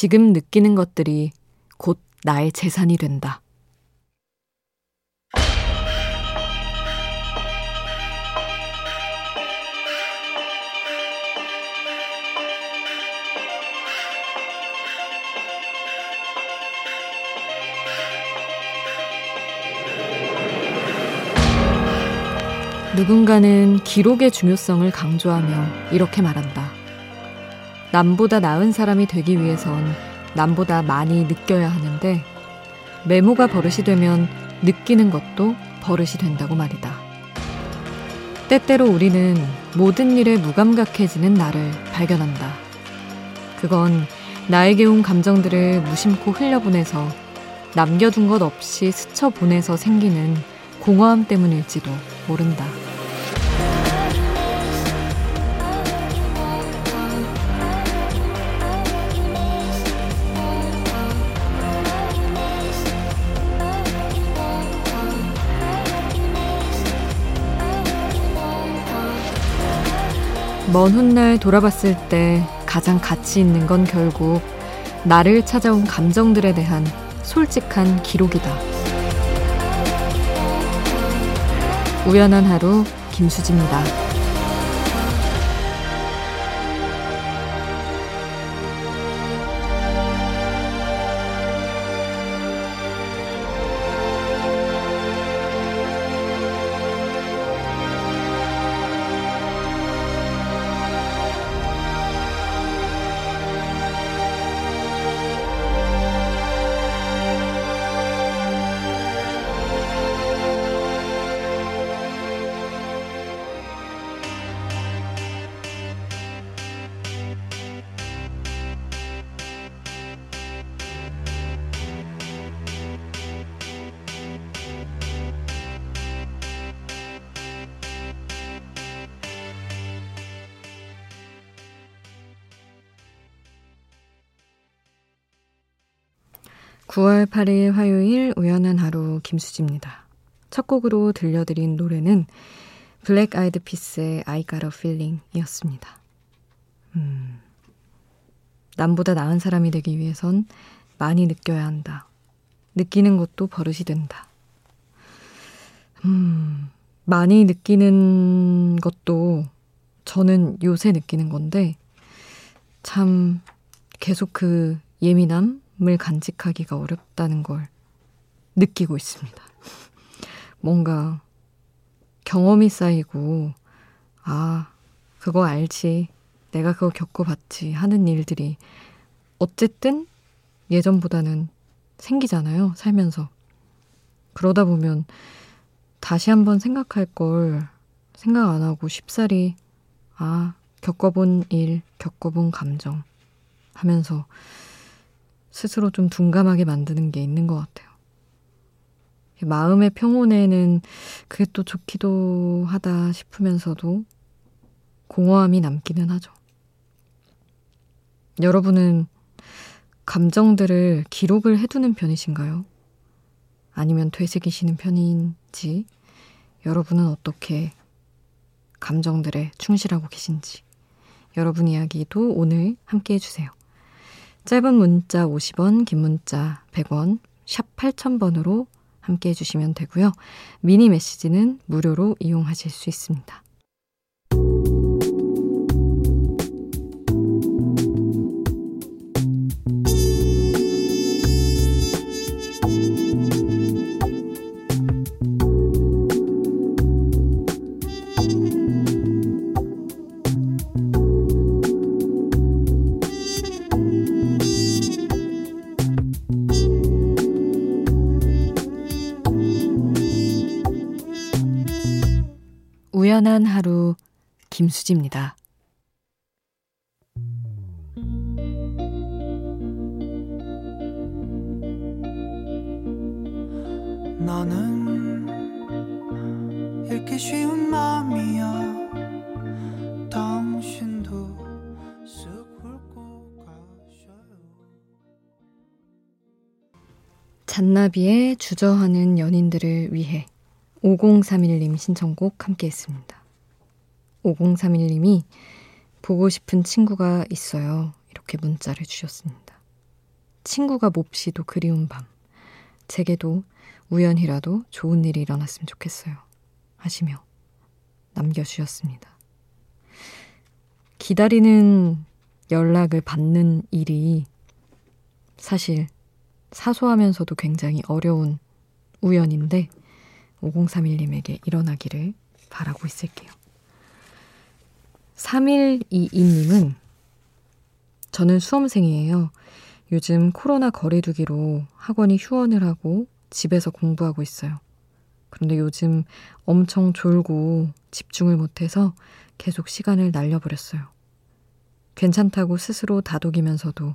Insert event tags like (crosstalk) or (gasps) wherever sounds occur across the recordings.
지금 느끼는 것들이 곧 나의 재산이 된다. 누군가는 기록의 중요성을 강조하며 이렇게 말한다. 남보다 나은 사람이 되기 위해선 남보다 많이 느껴야 하는데 메모가 버릇이 되면 느끼는 것도 버릇이 된다고 말이다. 때때로 우리는 모든 일에 무감각해지는 나를 발견한다. 그건 나에게 온 감정들을 무심코 흘려보내서 남겨둔 것 없이 스쳐 보내서 생기는 공허함 때문일지도 모른다. 먼 훗날 돌아봤을 때 가장 가치 있는 건 결국 나를 찾아온 감정들에 대한 솔직한 기록이다. 우연한 하루 김수지입니다. 9월 8일 화요일 우연한 하루 김수지입니다. 첫 곡으로 들려드린 노래는 블랙 아이드 피스의 I Got a Feeling 이었습니다. 음, 남보다 나은 사람이 되기 위해선 많이 느껴야 한다. 느끼는 것도 버릇이 된다. 음, 많이 느끼는 것도 저는 요새 느끼는 건데, 참 계속 그 예민함, 을 간직하기가 어렵다는 걸 느끼고 있습니다. 뭔가 경험이 쌓이고, 아, 그거 알지. 내가 그거 겪어봤지. 하는 일들이 어쨌든 예전보다는 생기잖아요. 살면서. 그러다 보면 다시 한번 생각할 걸 생각 안 하고 쉽사리, 아, 겪어본 일, 겪어본 감정 하면서 스스로 좀 둔감하게 만드는 게 있는 것 같아요. 마음의 평온에는 그게 또 좋기도 하다 싶으면서도 공허함이 남기는 하죠. 여러분은 감정들을 기록을 해두는 편이신가요? 아니면 되새기시는 편인지, 여러분은 어떻게 감정들에 충실하고 계신지, 여러분 이야기도 오늘 함께 해주세요. 짧은 문자 50원, 긴 문자 100원, 샵 8000번으로 함께 해주시면 되고요. 미니 메시지는 무료로 이용하실 수 있습니다. 우연한 하루 김수지입니다. 너는 읽기 쉬운 마음이야 당신도 쓱 훑고 가셔요 잔나비의 주저하는 연인들을 위해 5031님 신청곡 함께 했습니다. 5031님이 보고 싶은 친구가 있어요. 이렇게 문자를 주셨습니다. 친구가 몹시도 그리운 밤. 제게도 우연히라도 좋은 일이 일어났으면 좋겠어요. 하시며 남겨주셨습니다. 기다리는 연락을 받는 일이 사실 사소하면서도 굉장히 어려운 우연인데 5031님에게 일어나기를 바라고 있을게요. 3122님은 저는 수험생이에요. 요즘 코로나 거리두기로 학원이 휴원을 하고 집에서 공부하고 있어요. 그런데 요즘 엄청 졸고 집중을 못해서 계속 시간을 날려버렸어요. 괜찮다고 스스로 다독이면서도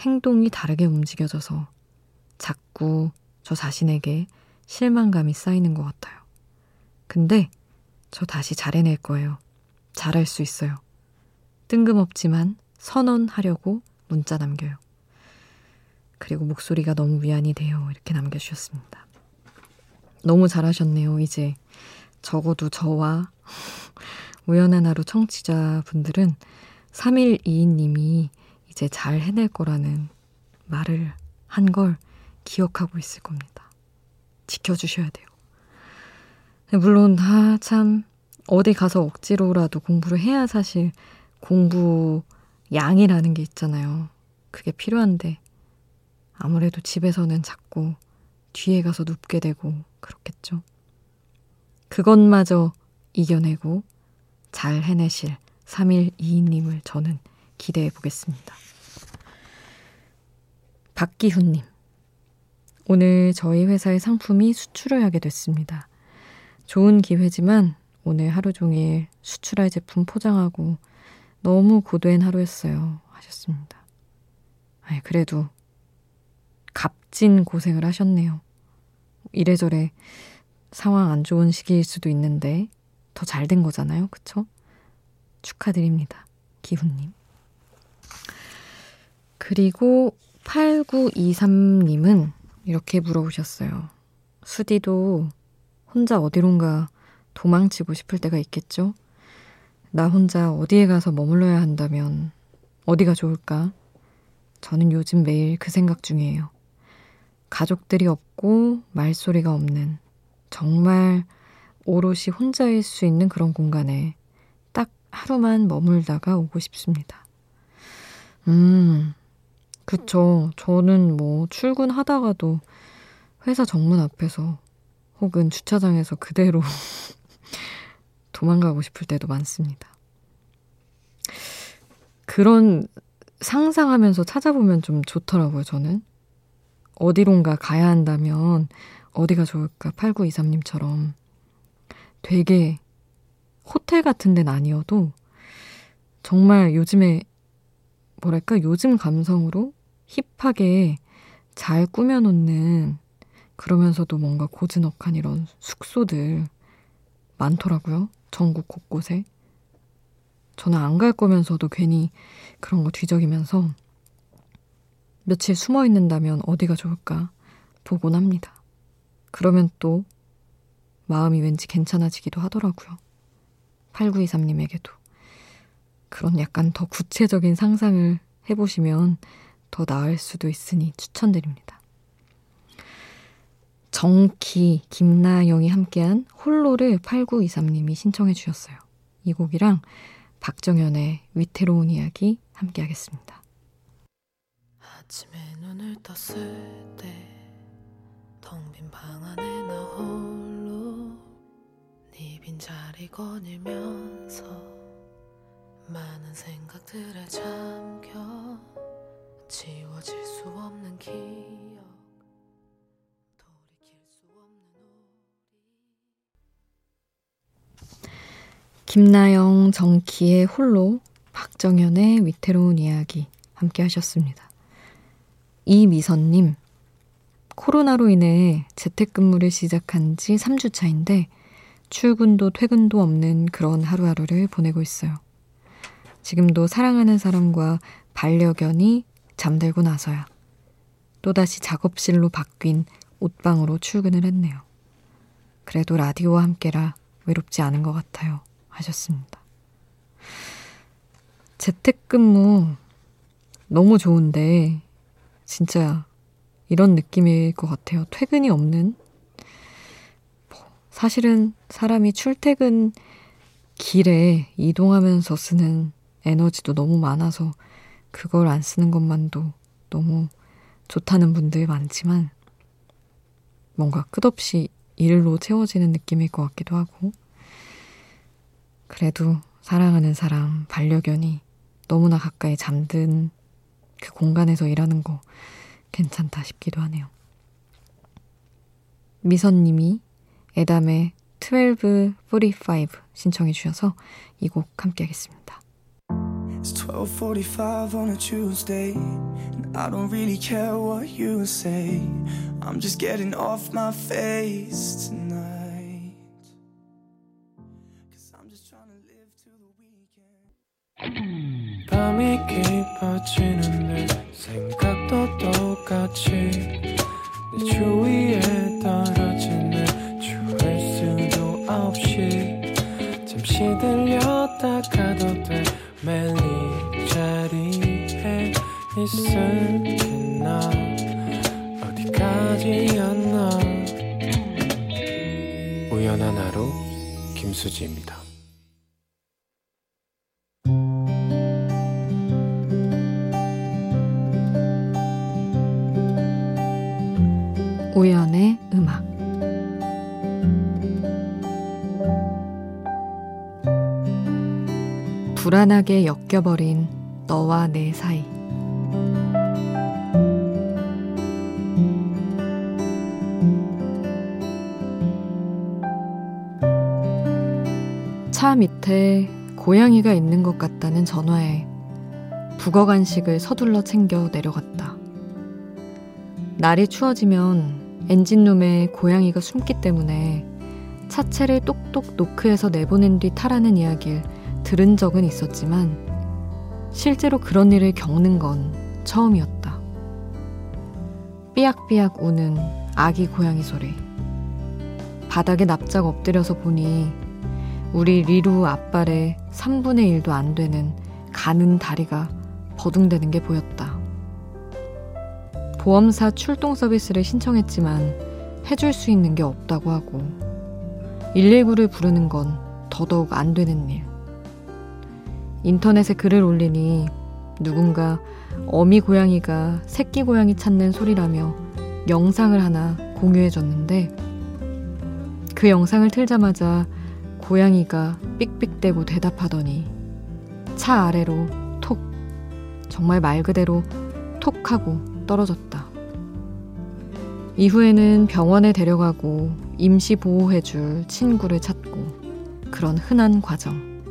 행동이 다르게 움직여져서 자꾸 저 자신에게 실망감이 쌓이는 것 같아요. 근데 저 다시 잘해낼 거예요. 잘할 수 있어요. 뜬금없지만 선언하려고 문자 남겨요. 그리고 목소리가 너무 위안이 돼요. 이렇게 남겨주셨습니다. 너무 잘하셨네요. 이제 적어도 저와 (laughs) 우연한 하루 청취자분들은 3122님이 이제 잘 해낼 거라는 말을 한 걸 기억하고 있을 겁니다. 지켜주셔야 돼요. 물론, 아, 참, 어디 가서 억지로라도 공부를 해야 사실 공부 양이라는 게 있잖아요. 그게 필요한데, 아무래도 집에서는 자꾸 뒤에 가서 눕게 되고 그렇겠죠. 그것마저 이겨내고 잘 해내실 3122님을 저는 기대해 보겠습니다. 박기훈님. 오늘 저희 회사의 상품이 수출을 하게 됐습니다. 좋은 기회지만 오늘 하루 종일 수출할 제품 포장하고 너무 고된 하루였어요. 하셨습니다. 아이, 그래도 값진 고생을 하셨네요. 이래저래 상황 안 좋은 시기일 수도 있는데 더 잘 된 거잖아요. 그쵸? 축하드립니다. 기훈님. 그리고 8923님은 이렇게 물어보셨어요. 수디도 혼자 어디론가 도망치고 싶을 때가 있겠죠? 나 혼자 어디에 가서 머물러야 한다면 어디가 좋을까? 저는 요즘 매일 그 생각 중이에요. 가족들이 없고 말소리가 없는 정말 오롯이 혼자일 수 있는 그런 공간에 딱 하루만 머물다가 오고 싶습니다. 음, 그쵸. 저는 뭐 출근하다가도 회사 정문 앞에서 혹은 주차장에서 그대로 (laughs) 도망가고 싶을 때도 많습니다. 그런 상상하면서 찾아보면 좀 좋더라고요, 저는. 어디론가 가야 한다면 어디가 좋을까? 8923님처럼 되게 호텔 같은 데는 아니어도 정말 요즘에 뭐랄까 요즘 감성으로 힙하게 잘 꾸며놓는 그러면서도 뭔가 고즈넉한 이런 숙소들 많더라고요. 전국 곳곳에. 저는 안 갈 거면서도 괜히 그런 거 뒤적이면서 며칠 숨어 있는다면 어디가 좋을까 보곤 합니다. 그러면 또 마음이 왠지 괜찮아지기도 하더라고요. 8923님에게도. 그런 약간 더 구체적인 상상을 해보시면 더 나을 수도 있으니 추천드립니다. 정키, 김나영이 함께한 홀로를 8923님이 신청해 주셨어요. 이 곡이랑 박정현의 위태로운 이야기 함께 하겠습니다. 아침에 눈을 떴을 때 텅 빈 방 안에 나 홀로 네 빈자리 거닐면서 많은 생각들에 잠겨 지워질 수 없는 기억 돌이킬 수 없는 우리 김나영 정키의 홀로 박정현의 위태로운 이야기 함께 하셨습니다. 이미선님, 코로나로 인해 재택근무를 시작한 지 3주 차인데 출근도 퇴근도 없는 그런 하루하루를 보내고 있어요. 지금도 사랑하는 사람과 반려견이 잠들고 나서야 또다시 작업실로 바뀐 옷방으로 출근을 했네요. 그래도 라디오와 함께라 외롭지 않은 것 같아요. 하셨습니다. 재택근무 너무 좋은데 진짜 이런 느낌일 것 같아요. 퇴근이 없는. 뭐, 사실은 사람이 출퇴근 길에 이동하면서 쓰는 에너지도 너무 많아서 그걸 안 쓰는 것만도 너무 좋다는 분들 많지만 뭔가 끝없이 일로 채워지는 느낌일 것 같기도 하고 그래도 사랑하는 사람, 반려견이 너무나 가까이 잠든 그 공간에서 일하는 거 괜찮다 싶기도 하네요. 미선님이 에담의 1245 신청해 주셔서 이 곡 함께 하겠습니다. It's 12:45 on a Tuesday and I don't really care what you say. I'm just getting off my face tonight. Cause I'm just trying to live to the weekend. 밤이 깊어지는데 생각도 똑같이 내 주위 김수지입니다. 우연의 음악 불안하게 엮여버린 너와 내 사이. 차 밑에 고양이가 있는 것 같다는 전화에 북어 간식을 서둘러 챙겨 내려갔다. 날이 추워지면 엔진룸에 고양이가 숨기 때문에 차체를 똑똑 노크해서 내보낸 뒤 타라는 이야기를 들은 적은 있었지만 실제로 그런 일을 겪는 건 처음이었다. 삐약삐약 우는 아기 고양이 소리. 바닥에 납작 엎드려서 보니 우리 리루 앞발의 3분의 1도 안 되는 가는 다리가 버둥대는 게 보였다. 보험사 출동 서비스를 신청했지만 해줄 수 있는 게 없다고 하고 119를 부르는 건 더더욱 안 되는 일. 인터넷에 글을 올리니 누군가 어미 고양이가 새끼 고양이 찾는 소리라며 영상을 하나 공유해줬는데 그 영상을 틀자마자 고양이가 삑삑대고 대답하더니 차 아래로 톡 정말 말 그대로 톡 하고 떨어졌다. 이후에는 병원에 데려가고 임시 보호해줄 친구를 찾고 그런 흔한 과정.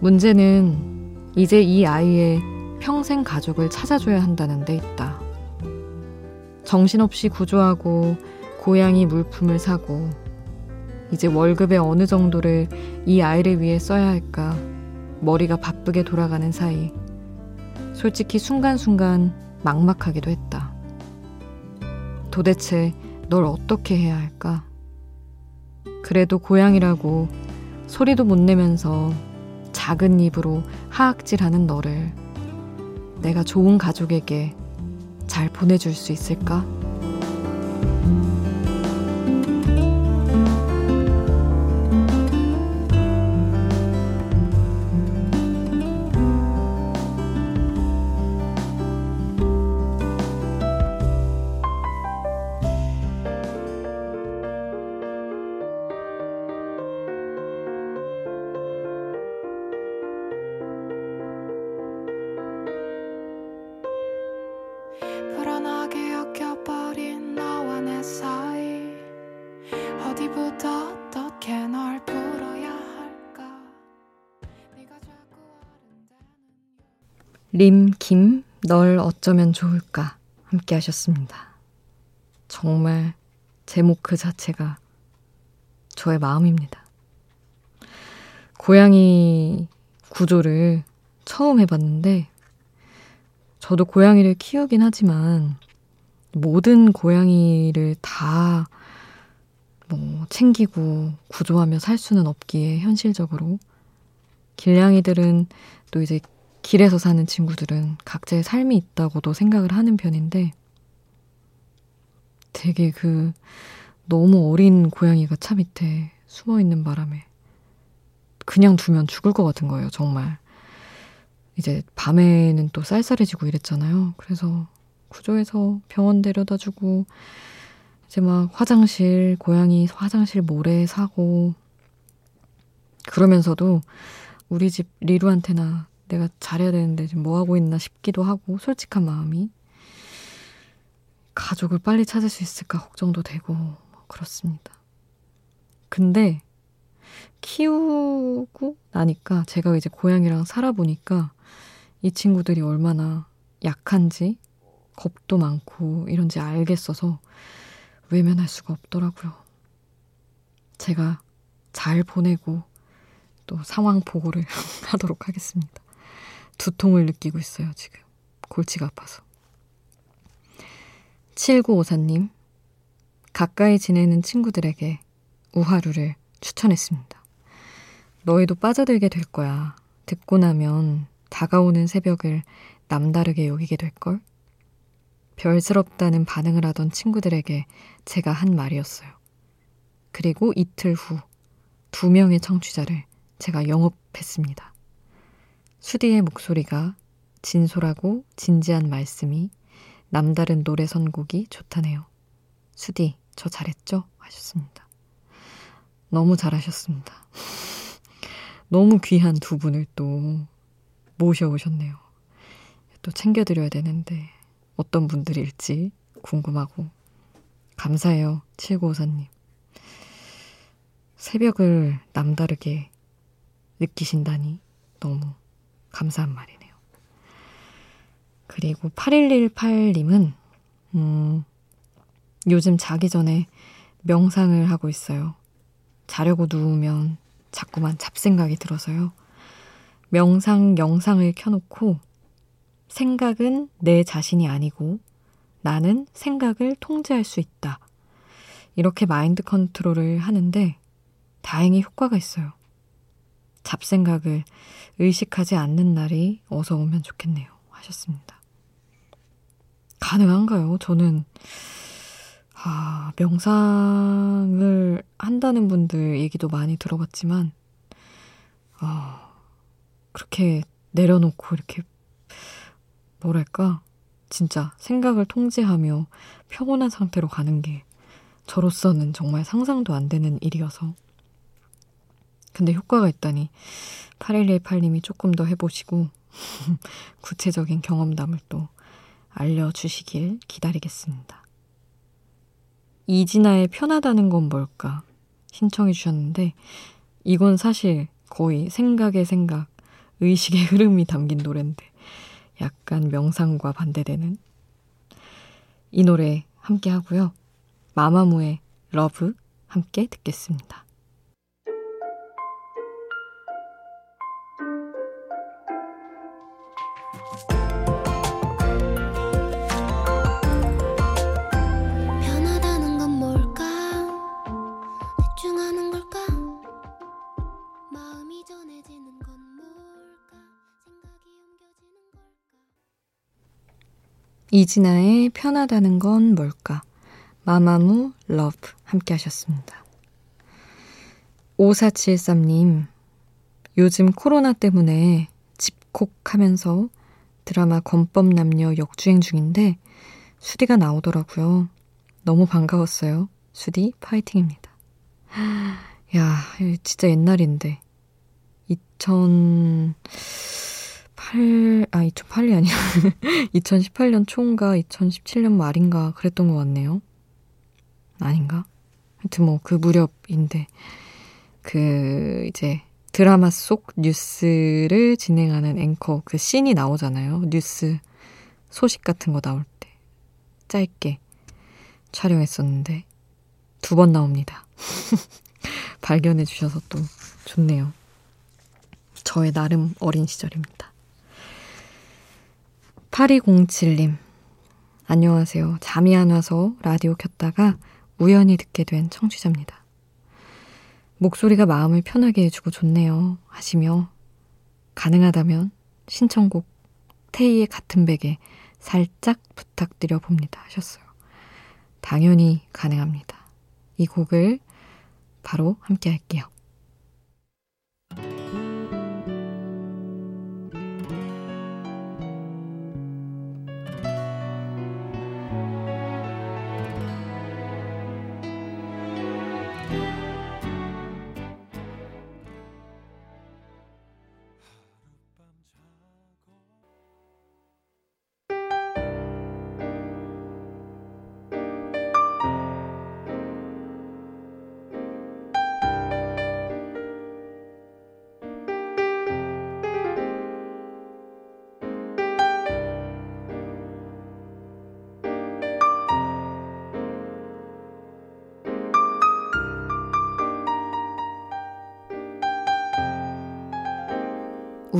문제는 이제 이 아이의 평생 가족을 찾아줘야 한다는 데 있다. 정신없이 구조하고 고양이 물품을 사고 이제 월급의 어느 정도를 이 아이를 위해 써야 할까 머리가 바쁘게 돌아가는 사이 솔직히 순간순간 막막하기도 했다. 도대체 널 어떻게 해야 할까? 그래도 고양이라고 소리도 못 내면서 작은 입으로 하악질하는 너를 내가 좋은 가족에게 잘 보내줄 수 있을까? 림, 김, 널 어쩌면 좋을까 함께 하셨습니다. 정말 제목 그 자체가 저의 마음입니다. 고양이 구조를 처음 해봤는데, 저도 고양이를 키우긴 하지만, 모든 고양이를 다, 뭐, 챙기고 구조하며 살 수는 없기에, 현실적으로. 길냥이들은 또 이제 길에서 사는 친구들은 각자의 삶이 있다고도 생각을 하는 편인데 되게 그 너무 어린 고양이가 차 밑에 숨어 있는 바람에 그냥 두면 죽을 것 같은 거예요, 정말. 이제 밤에는 또 쌀쌀해지고 이랬잖아요. 그래서 구조해서 병원 데려다 주고 이제 막 화장실, 고양이 화장실 모래 사고 그러면서도 우리 집 리루한테나 내가 잘해야 되는데 지금 뭐 하고 있나 싶기도 하고 솔직한 마음이 가족을 빨리 찾을 수 있을까 걱정도 되고 뭐 그렇습니다. 근데 키우고 나니까 제가 이제 고양이랑 살아보니까 이 친구들이 얼마나 약한지 겁도 많고 이런지 알겠어서 외면할 수가 없더라고요. 제가 잘 보내고 또 상황 보고를 (laughs) 하도록 하겠습니다. 두통을 느끼고 있어요, 지금. 골치가 아파서. 7954님, 가까이 지내는 친구들에게 우하루를 추천했습니다. 너희도 빠져들게 될 거야. 듣고 나면 다가오는 새벽을 남다르게 여기게 될걸? 별스럽다는 반응을 하던 친구들에게 제가 한 말이었어요. 그리고 이틀 후 두 명의 청취자를 제가 영업했습니다. 수디의 목소리가 진솔하고 진지한 말씀이 남다른 노래 선곡이 좋다네요. 수디, 저 잘했죠? 하셨습니다. 너무 잘하셨습니다. (laughs) 너무 귀한 두 분을 또 모셔오셨네요. 또 챙겨드려야 되는데 어떤 분들일지 궁금하고 감사해요. 7954님. 새벽을 남다르게 느끼신다니 너무 감사한 말이네요. 그리고 8118님은 음, 요즘 자기 전에 명상을 하고 있어요. 자려고 누우면 자꾸만 잡생각이 들어서요. 명상 영상을 켜놓고 생각은 내 자신이 아니고 나는 생각을 통제할 수 있다. 이렇게 마인드 컨트롤을 하는데 다행히 효과가 있어요. 잡생각을 의식하지 않는 날이 어서 오면 좋겠네요. 하셨습니다. 가능한가요? 저는, 아, 명상을 한다는 분들 얘기도 많이 들어봤지만, 아, 그렇게 내려놓고 이렇게, 뭐랄까, 진짜 생각을 통제하며 평온한 상태로 가는 게 저로서는 정말 상상도 안 되는 일이어서 근데 효과가 있다니 8118님이 조금 더 해보시고 (laughs) 구체적인 경험담을 또 알려주시길 기다리겠습니다. 이진아의 편하다는 건 뭘까 신청해 주셨는데 이건 사실 거의 생각의 생각, 의식의 (laughs) 흐름이 담긴 노래인데 약간 명상과 반대되는 이 노래 함께 하고요. 마마무의 Love 함께 듣겠습니다. 이진아의 편하다는 건 뭘까? 마마무 Love 함께 하셨습니다. 5473님, 요즘 코로나 때문에 집콕 하면서 드라마 검법남녀 역주행 중인데 수디가 나오더라고요. 너무 반가웠어요. 수디 파이팅입니다. (gasps) 야, 진짜 옛날인데. 2000 8, 아, 2008이 아니라 2018년 초인가 2017년 말인가 그랬던 것 같네요. 아닌가? 하여튼 뭐 그 무렵인데 그 이제 드라마 속 뉴스를 진행하는 앵커 그 씬이 나오잖아요. 뉴스 소식 같은 거 나올 때 짧게 촬영했었는데 두 번 나옵니다. (laughs) 발견해 주셔서 또 좋네요. 저의 나름 어린 시절입니다. 8207님. 안녕하세요. 잠이 안 와서 라디오 켰다가 우연히 듣게 된 청취자입니다. 목소리가 마음을 편하게 해주고 좋네요. 하시며 가능하다면 신청곡 테이의 같은 베개 살짝 부탁드려 봅니다 하셨어요. 당연히 가능합니다. 이 곡을 바로 함께 할게요.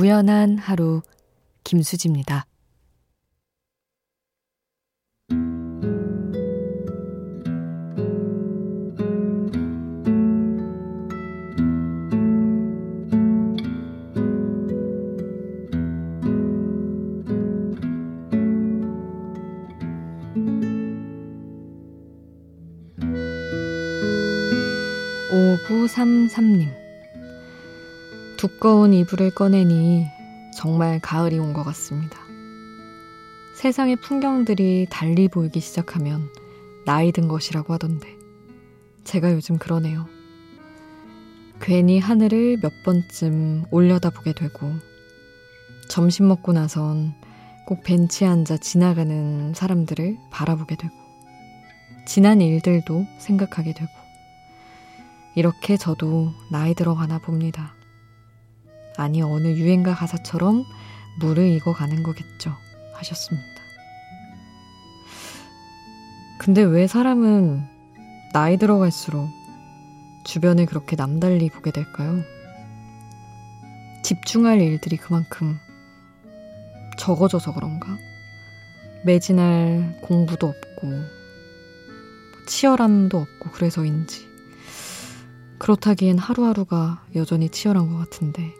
우연한 하루 김수지입니다. 두꺼운 이불을 꺼내니 정말 가을이 온 것 같습니다. 세상의 풍경들이 달리 보이기 시작하면 나이 든 것이라고 하던데 제가 요즘 그러네요. 괜히 하늘을 몇 번쯤 올려다 보게 되고 점심 먹고 나선 꼭 벤치에 앉아 지나가는 사람들을 바라보게 되고 지난 일들도 생각하게 되고 이렇게 저도 나이 들어가나 봅니다. 아니 어느 유행가 가사처럼 물을 익어가는 거겠죠. 하셨습니다. 근데 왜 사람은 나이 들어갈수록 주변을 그렇게 남달리 보게 될까요? 집중할 일들이 그만큼 적어져서 그런가? 매진할 공부도 없고, 치열함도 없고, 그래서인지. 그렇다기엔 하루하루가 여전히 치열한 것 같은데,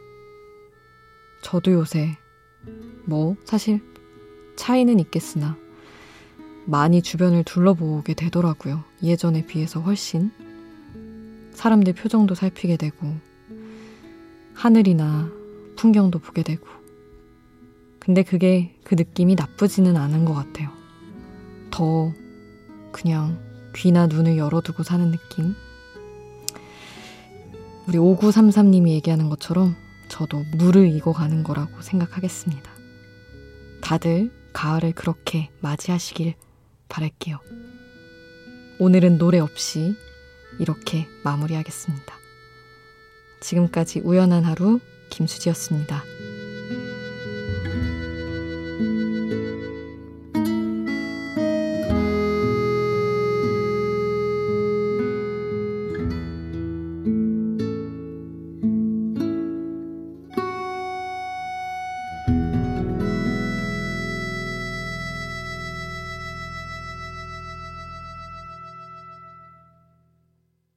저도 요새 뭐 사실 차이는 있겠으나 많이 주변을 둘러보게 되더라고요. 예전에 비해서 훨씬 사람들 표정도 살피게 되고 하늘이나 풍경도 보게 되고 근데 그게 그 느낌이 나쁘지는 않은 것 같아요. 더 그냥 귀나 눈을 열어두고 사는 느낌? 우리 5933님이 얘기하는 것처럼 저도 물을 익어가는 거라고 생각하겠습니다. 다들 가을을 그렇게 맞이하시길 바랄게요. 오늘은 노래 없이 이렇게 마무리하겠습니다. 지금까지 우연한 하루 김수지였습니다.